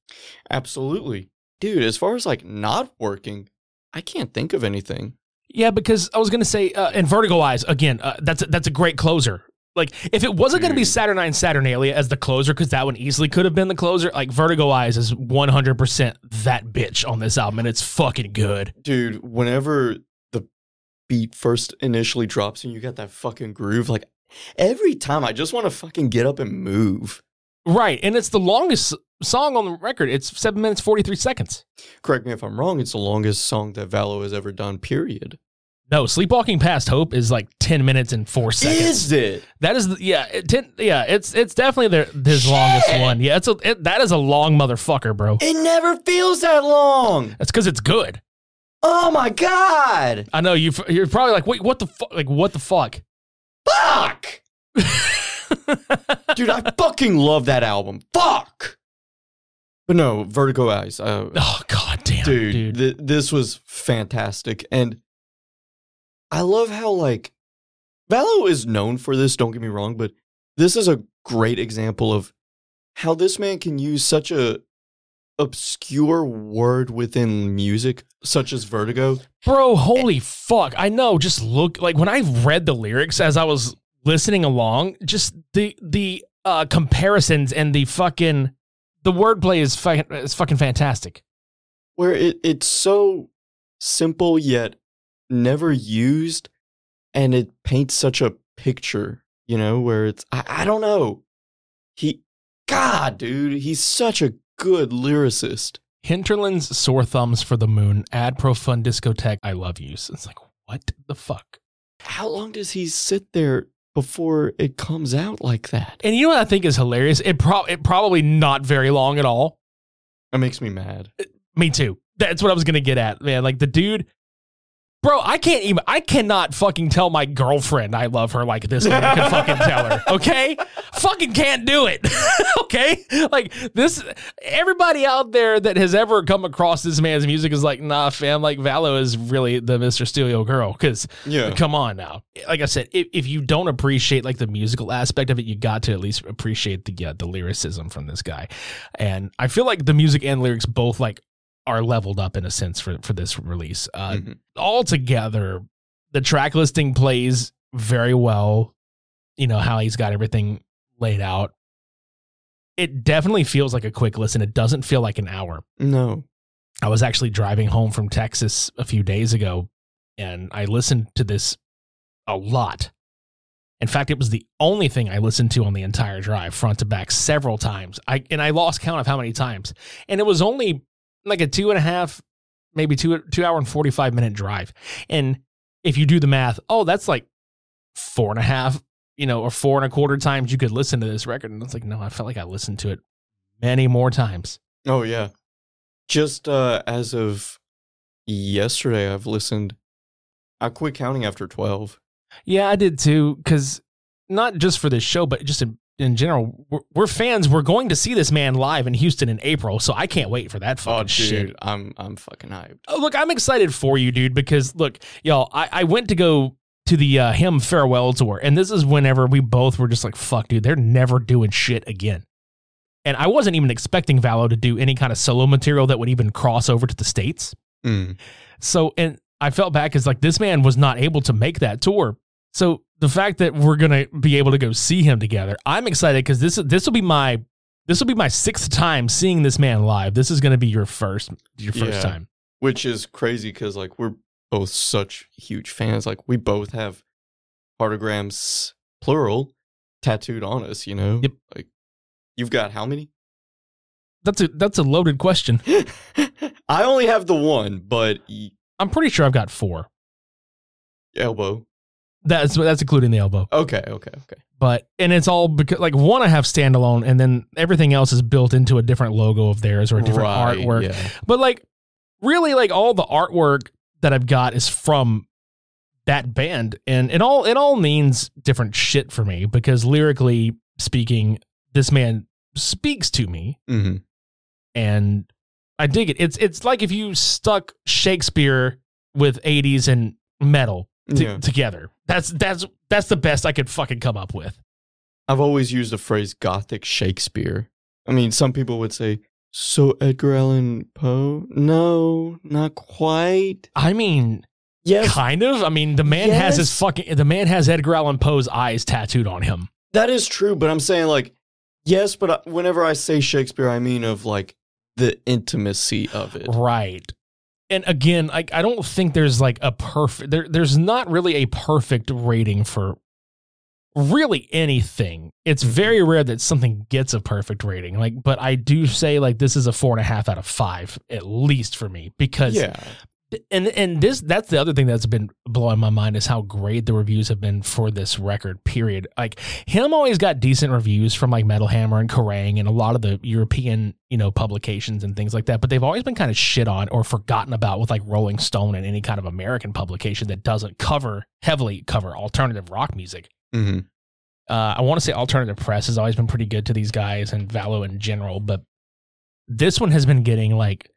Absolutely. Dude, as far as like not working, I can't think of anything. Yeah, because I was gonna say, uh, and Vertigo Eyes again. Uh, that's a, that's a great closer. Like if it wasn't gonna be Saturnine Saturnalia as the closer, because that one easily could have been the closer. Like Vertigo Eyes is one hundred percent that bitch on this album, and it's fucking good. Dude, whenever beat first initially drops and you got that fucking groove, like every time I just want to fucking get up and move. Right. And it's the longest song on the record. It's seven minutes, 43 seconds. Correct me if I'm wrong, it's the longest song that Valo has ever done, period. No, Sleepwalking Past Hope is like 10 minutes and four seconds. Is it? That is, the, yeah, it, ten, yeah, it's it's definitely their, his longest one. Yeah, it's a, it, that is a long motherfucker, bro. It never feels that long. That's because it's good. Oh my god. I know you. You're probably like, wait, what the fuck? Like, what the fuck? Fuck. Dude, I fucking love that album. Fuck. But no, Vertigo Eyes. Uh, oh god damn, dude, dude. th- this was fantastic, and I love how like Valo is known for this. Don't get me wrong, but this is a great example of how this man can use such a obscure word within music, such as Vertigo. Bro, holy fuck. I know. Just look like when I read the lyrics as I was listening along, just the the uh comparisons and the fucking the wordplay is fucking is fucking fantastic. where it, it's so simple yet never used and it paints such a picture you know where it's i, I don't know he god dude he's such a good lyricist Hinterland's sore thumbs for the moon, ad profund discotheque, I love you. So it's like, what the fuck? how long does he sit there before it comes out like that And you know what I think is hilarious? It pro it probably not very long at all. that makes me mad Me too. That's what I was gonna get at, man. Like the dude, bro. I can't even. I cannot fucking tell my girlfriend I love her like this. Man can fucking tell her. Okay, fucking can't do it. okay, like this. Everybody out there that has ever come across this man's music is like, nah, fam. Like Valo is really the Mr. Steelio girl. Because Yeah. come on now. Like I said, if, if you don't appreciate like the musical aspect of it, you got to at least appreciate the uh, the lyricism from this guy. And I feel like the music and lyrics both like are leveled up in a sense for for this release. Uh, Mhm. Altogether, the track listing plays very well. You know how he's got everything laid out. It definitely feels like a quick listen. It doesn't feel like an hour. no I was actually driving home from Texas a few days ago and I listened to this a lot. In fact, it was the only thing I listened to on the entire drive, front to back, several times. I and I lost count of how many times. And it was only like a two and a half, maybe two two hour and forty five minute drive. And if you do the math, oh, that's like four and a half, you know, or four and a quarter times you could listen to this record. And it's like, no, I felt like I listened to it many more times. oh yeah just uh as of yesterday i've listened i quit counting after 12 Yeah, I did too. Because not just for this show, but just in, in general, we're, we're fans. We're going to see this man live in Houston in April, so I can't wait for that fucking oh dude shit. i'm i'm fucking hyped Oh, look, I'm excited for you, dude. Because look, y'all, I, I went to go to the uh, him farewell tour, and this is whenever we both were just like, "Fuck, dude, they're never doing shit again." And I wasn't even expecting Valo to do any kind of solo material that would even cross over to the states. Mm. So, and I felt back as like this man was not able to make that tour. So the fact that we're gonna be able to go see him together, I'm excited because this this will be my this will be my sixth time seeing this man live. This is gonna be your first your first Yeah. time. which is crazy because like we're both such huge fans like we both have heartagrams plural tattooed on us you know Yep. like you've got how many That's a that's a loaded question. i only have the one but I'm pretty sure I've got four. elbow That's that's including the elbow. okay okay okay But and it's all because like one I have standalone, and then everything else is built into a different logo of theirs or a different Right, artwork. yeah. But like really like all the artwork that I've got is from that band and it all it all means different shit for me because lyrically speaking this man speaks to me mm-hmm. and I dig it. It's it's like if you stuck Shakespeare with 80s and metal Yeah. together. That's that's that's the best I could fucking come up with. i've always used the phrase gothic shakespeare i mean some people would say so edgar allan poe no not quite I mean, yes kind of. I mean, the man has his fucking the man has Edgar Allan Poe's eyes tattooed on him. That is true, but I'm saying like yes, but I- whenever I say Shakespeare, I mean of like the intimacy of it. Right. And again, like I don't think there's like a perfect there there's not really a perfect rating for really anything. It's mm-hmm. very rare that something gets a perfect rating. Like, but I do say like this is a four and a half out of five, at least for me. Because Yeah. And and this that's the other thing that's been blowing my mind is how great the reviews have been for this record period like him always got decent reviews from like metal hammer and kerrang and a lot of the european you know publications and things like that but they've always been kind of shit on or forgotten about with like rolling stone and any kind of american publication that doesn't cover heavily cover alternative rock music Mm-hmm. uh, I want to say alternative press has always been pretty good to these guys and Valo in general, but this one has been getting like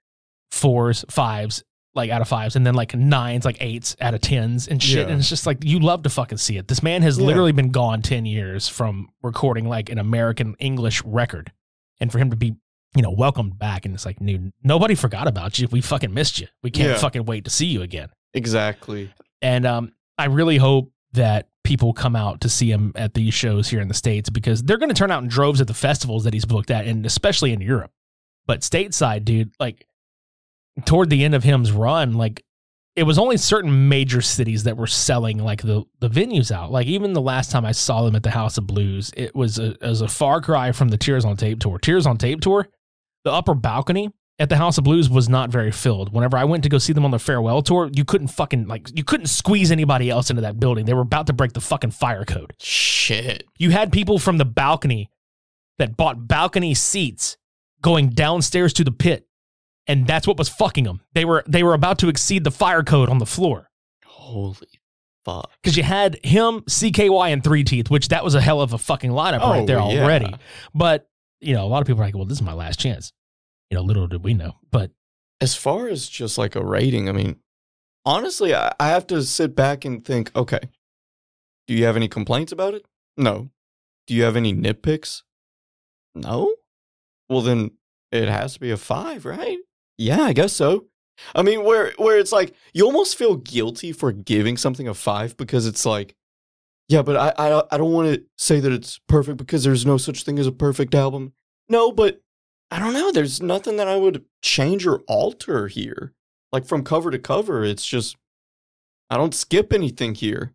fours, fives, like out of fives, and then like nines, like eights out of tens and shit. Yeah. And it's just like you love to fucking see it. This man has Yeah. literally been gone ten years from recording like an American English record, and for him to be you know welcomed back, and it's like, dude, nobody forgot about you. We fucking missed you. We can't Yeah. fucking wait to see you again. Exactly. And um, I really hope that people come out to see him at these shows here in the States because they're going to turn out in droves at the festivals that he's booked at, and especially in Europe. But stateside, dude, like toward the end of him's run, like it was only certain major cities that were selling like the the venues out. Like even the last time I saw them at the House of Blues, it was a, it was a far cry from the Tears on Tape tour. Tears on Tape tour, the upper balcony at the House of Blues was not very filled. Whenever I went to go see them on the farewell tour, you couldn't fucking like you couldn't squeeze anybody else into that building. They were about to break the fucking fire code. Shit. You had people from the balcony that bought balcony seats going downstairs to the pit, and that's what was fucking them. They were they were about to exceed the fire code on the floor Holy fuck. because you had him, CKY, and Three Teeth, which that was a hell of a fucking lineup Oh, right there yeah. already. But you know, a lot of people are like, "Well, this is my last chance." You know, little did we know, but As far as just like a rating, I mean, honestly, I, I have to sit back and think, okay, do you have any complaints about it? No. Do you have any nitpicks? No. Well, then it has to be a five, right? Yeah, I guess so. I mean, where where it's like you almost feel guilty for giving something a five because it's like, yeah, but I I, I don't want to say that it's perfect because there's no such thing as a perfect album. No, but I don't know. There's nothing that I would change or alter here. Like from cover to cover, it's just I don't skip anything here.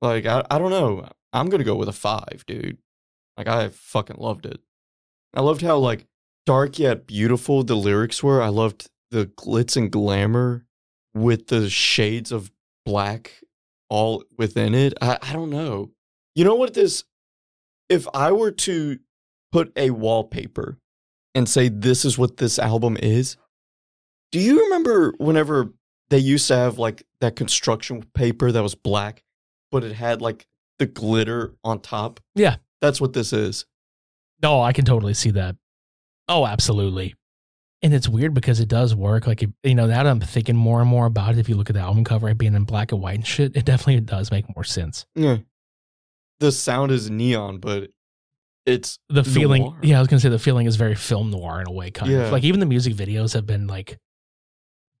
Like I I don't know. I'm gonna go with a five, dude. Like I fucking loved it. I loved how like dark yet beautiful the lyrics were. I loved the glitz and glamour with the shades of black all within it. I, I don't know. You know what this if I were to put a wallpaper and say this is what this album is, do you remember whenever they used to have like that construction paper that was black, but it had like the glitter on top? yeah, That's what this is. no, I can totally see that. Oh, absolutely. And it's weird because it does work. Like, if- you know, now that I'm thinking more and more about it, if you look at the album cover it being in black and white and shit, it definitely does make more sense. Yeah. The sound is neon, but it's The feeling, noir. yeah, I was gonna say the feeling is very film noir in a way, kind Yeah. of. Like even the music videos have been like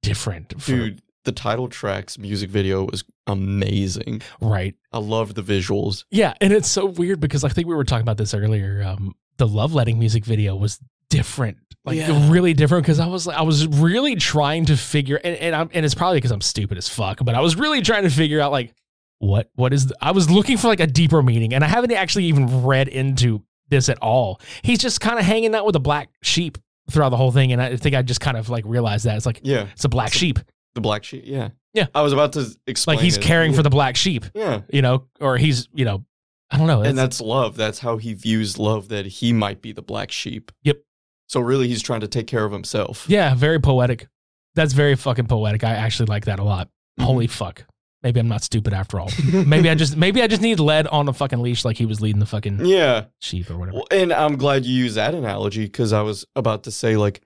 different, for, Dude, the title track's music video was amazing. right? I loved the visuals. Yeah, and it's so weird because I think we were talking about this earlier. Um, the Loveletting music video was different, like Yeah. really different. Because I was like I was really trying to figure, and and, I'm, and it's probably because I'm stupid as fuck, but I was really trying to figure out like what what is. The, I was looking for like a deeper meaning, and I haven't actually even read into this at all. He's just kind of hanging out with a black sheep throughout the whole thing, and I think I just kind of like realized that it's like Yeah. it's a black sheep, The black sheep. Yeah. Yeah. I was about to explain. like he's it. caring yeah. for the black sheep, Yeah. you know, or he's you know, I don't know, And that's love. That's how he views love, that he might be the black sheep. Yep. So really, he's trying to take care of himself. Yeah, very poetic. That's very fucking poetic. I actually like that a lot. Mm-hmm. Holy fuck. Maybe I'm not stupid after all. maybe I just maybe I just need lead on a fucking leash like he was leading the fucking Yeah. sheep or whatever. Well, and I'm glad you used that analogy because I was about to say, like,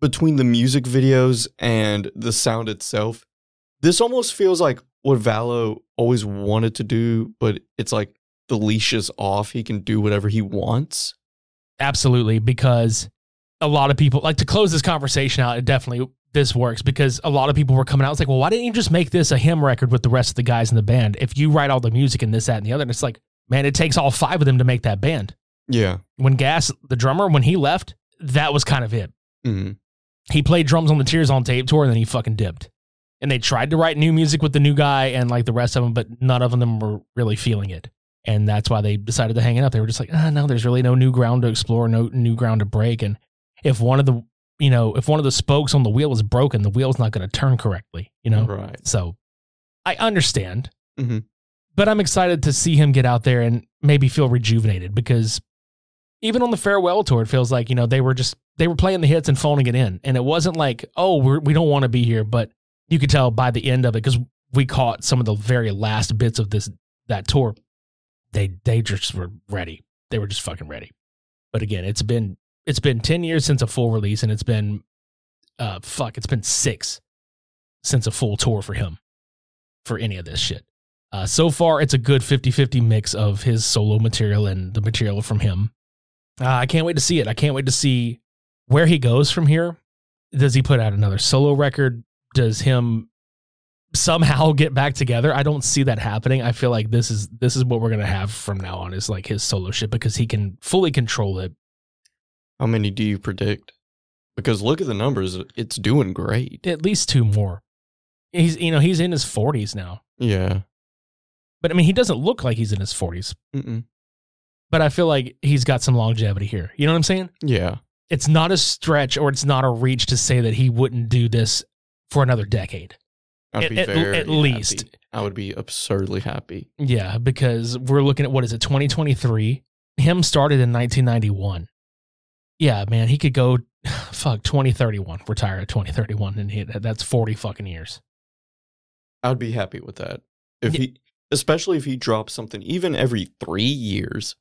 between the music videos and the sound itself, this almost feels like what Valo always wanted to do, but it's like the leash is off. He can do whatever he wants. Absolutely, because a lot of people like to close this conversation out. It definitely this works because a lot of people were coming out. It's like, well, why didn't you just make this a Him record with the rest of the guys in the band? If you write all the music and this, that, and the other, and it's like, man, it takes all five of them to make that band. Yeah. When Gas, the drummer, when he left, that was kind of it. hmm he played drums on the Tears on Tape tour and then he fucking dipped. And they tried to write new music with the new guy and like the rest of them, but none of them were really feeling it. And that's why they decided to hang it up. They were just like, ah, no, there's really no new ground to explore, no new ground to break. And if one of the, you know, if one of the spokes on the wheel is broken, the wheel's not going to turn correctly, you know? Right. So I understand, hmm but I'm excited to see him get out there and maybe feel rejuvenated because even on the farewell tour, it feels like, you know, they were just, they were playing the hits and phoning it in. And it wasn't like, oh, we're, we don't want to be here, but you could tell by the end of it because we caught some of the very last bits of this, that tour. They, they just were ready. They were just fucking ready. But again, it's been, it's been 10 years since a full release and it's been, uh, fuck, it's been six since a full tour for him for any of this shit. Uh, so far, it's a good 50 50 mix of his solo material and the material from him. Uh, I can't wait to see it. I can't wait to see where he goes from here. Does he put out another solo record? Does him somehow get back together? I don't see that happening. I feel like this is this is what we're gonna have from now on is like his solo shit because he can fully control it. How many do you predict? Because look at the numbers; it's doing great. At least two more. He's you know he's in his forties now, Yeah. but I mean he doesn't look like he's in his forties. Mm-mm. But I feel like he's got some longevity here. You know what I'm saying? Yeah. it's not a stretch or it's not a reach to say that he wouldn't do this for another decade. I'd At- be at- very at least. happy. I would be absurdly happy. Yeah, because we're looking at what is it, 2023? Him started in 1991. Yeah, man, he could go fuck 2031, retire at 2031, and he, that's 40 fucking years. I'd be happy with that. If Yeah. he, especially if he drops something even every three years,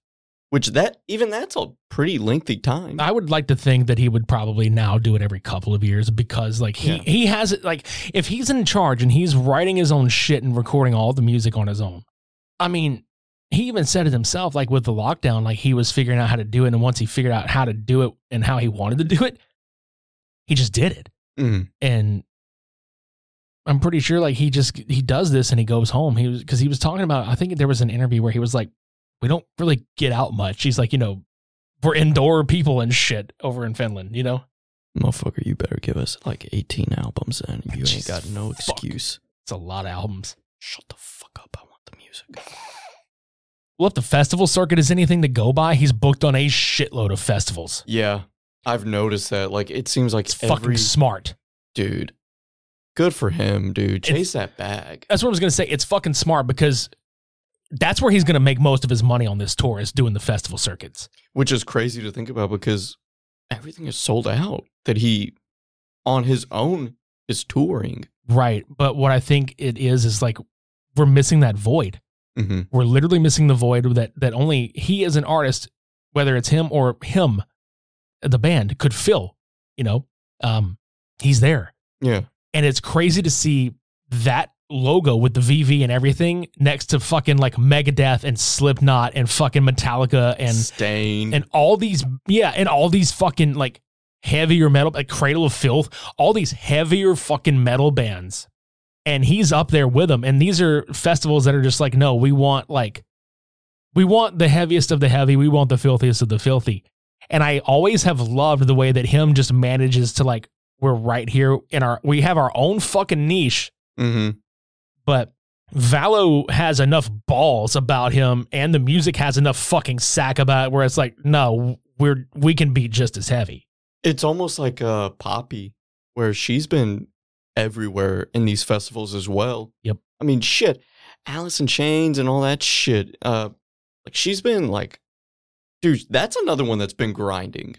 which that even that's a pretty lengthy time. I would like to think that he would probably now do it every couple of years because like he Yeah. he has it like if he's in charge and he's writing his own shit and recording all the music on his own. I mean, he even said it himself like with the lockdown like he was figuring out how to do it and once he figured out how to do it and how he wanted to do it, he just did it. Mhm. And I'm pretty sure like he just he does this and he goes home. He was cuz he was talking about I think there was an interview where he was like we don't really get out much. He's like, you know, we're indoor people and shit over in Finland, you know? Motherfucker, you better give us like 18 albums and you ain't got no fuck. excuse. It's a lot of albums. Shut the fuck up. I want the music. Well, if the festival circuit is anything to go by, he's booked on a shitload of festivals. Yeah. I've noticed that. Like, it seems like It's every fucking smart. dude. Good for him, dude. It's- Chase that bag. That's what I was gonna say. It's fucking smart because that's where he's gonna make most of his money on this tour is doing the festival circuits. Which is crazy to think about because everything is sold out that he, on his own, is touring. Right. But what I think it is is like we're missing that void. Mm-hmm. We're literally missing the void that that only he as an artist, whether it's him or him, the band could fill. You know, um, he's there. Yeah. and it's crazy to see that logo with the VV and everything next to fucking like Megadeth and Slipknot and fucking Metallica and Stain. and all these yeah and all these fucking like heavier metal like Cradle of Filth all these heavier fucking metal bands and he's up there with them. And these are festivals that are just like no we want like we want the heaviest of the heavy. We want the filthiest of the filthy. And I always have loved the way that him just manages to like we're right here in our we have our own fucking niche. Mm-hmm. but Valo has enough balls about him and the music has enough fucking sack about it where it's like no we're we can be just as heavy. It's almost like uh, Poppy, where she's been everywhere in these festivals as well. Yep. I mean, shit, Alice in Chains and all that shit. Uh, like she's been like, dude, that's another one that's been grinding.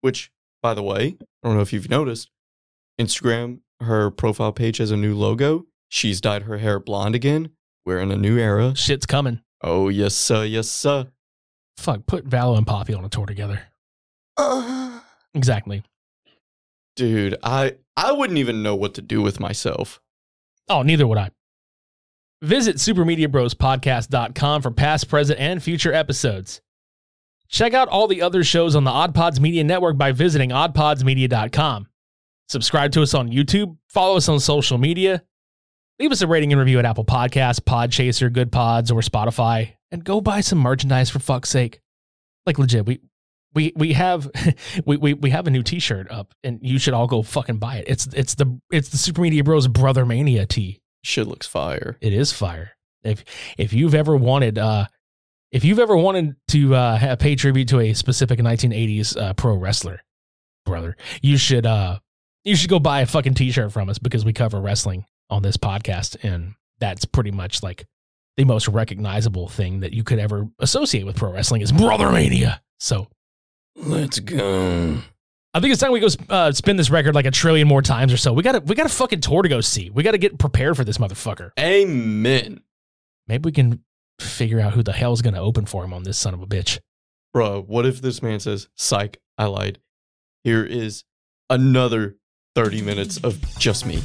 Which, by the way, I don't know if you've noticed, Instagram, her profile page has a new logo. She's dyed her hair blonde again. We're in a new era. shit's coming Oh yes, sir. Yes, sir. fuck put Valo and Poppy on a tour together exactly Dude, I I wouldn't even know what to do with myself. oh neither would I. Visit supermediabrospodcast.com for past present and future episodes. Check out all the other shows on the Odd Pods Media Network by visiting oddpodsmedia.com subscribe to us on YouTube. Follow us on social media. Leave us a rating and review at Apple Podcasts, Podchaser, Good Pods, or Spotify, and go buy some merchandise for fuck's sake. Like legit, we we we have we, we we have a new T-shirt up, and you should all go fucking buy it. It's it's the it's the Super Media Bros Brother Mania tee. Shit looks fire. It is fire. If if you've ever wanted uh if you've ever wanted to uh pay tribute to a specific 1980s uh, pro wrestler, brother, you should uh you should go buy a fucking T-shirt from us because we cover wrestling on this podcast, and that's pretty much like the most recognizable thing that you could ever associate with pro wrestling is Brother Mania. So Let's go. I think it's time we go uh, spin this record like a trillion more times or so. We got to we got a fucking tour to go see. We got to get prepared for this motherfucker. Amen. Maybe we can figure out who the hell's going to open for him on this son of a bitch. Bro, what if this man says, Psych, I lied. Here is another 30 minutes of just me.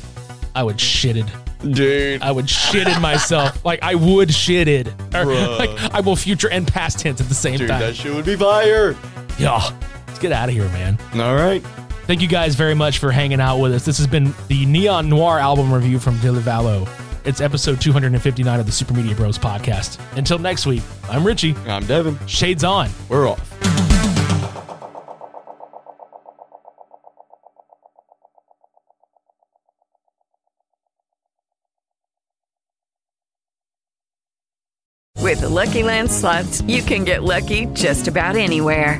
I would shitted. Dude. I would shitted myself. Like I would shitted. Or, Bruh. like I will future and past tense at the same Dude, time. that shit would be fire. Yeah. Let's get out of here, man. All right. Thank you guys very much for hanging out with us. This has been the Neon Noir album review from Ville Valo. It's episode 259 of the Super Media Bros podcast. Until next week, I'm Richie. I'm Devin. Shades on. We're off. With the Lucky Land slots, you can get lucky just about anywhere.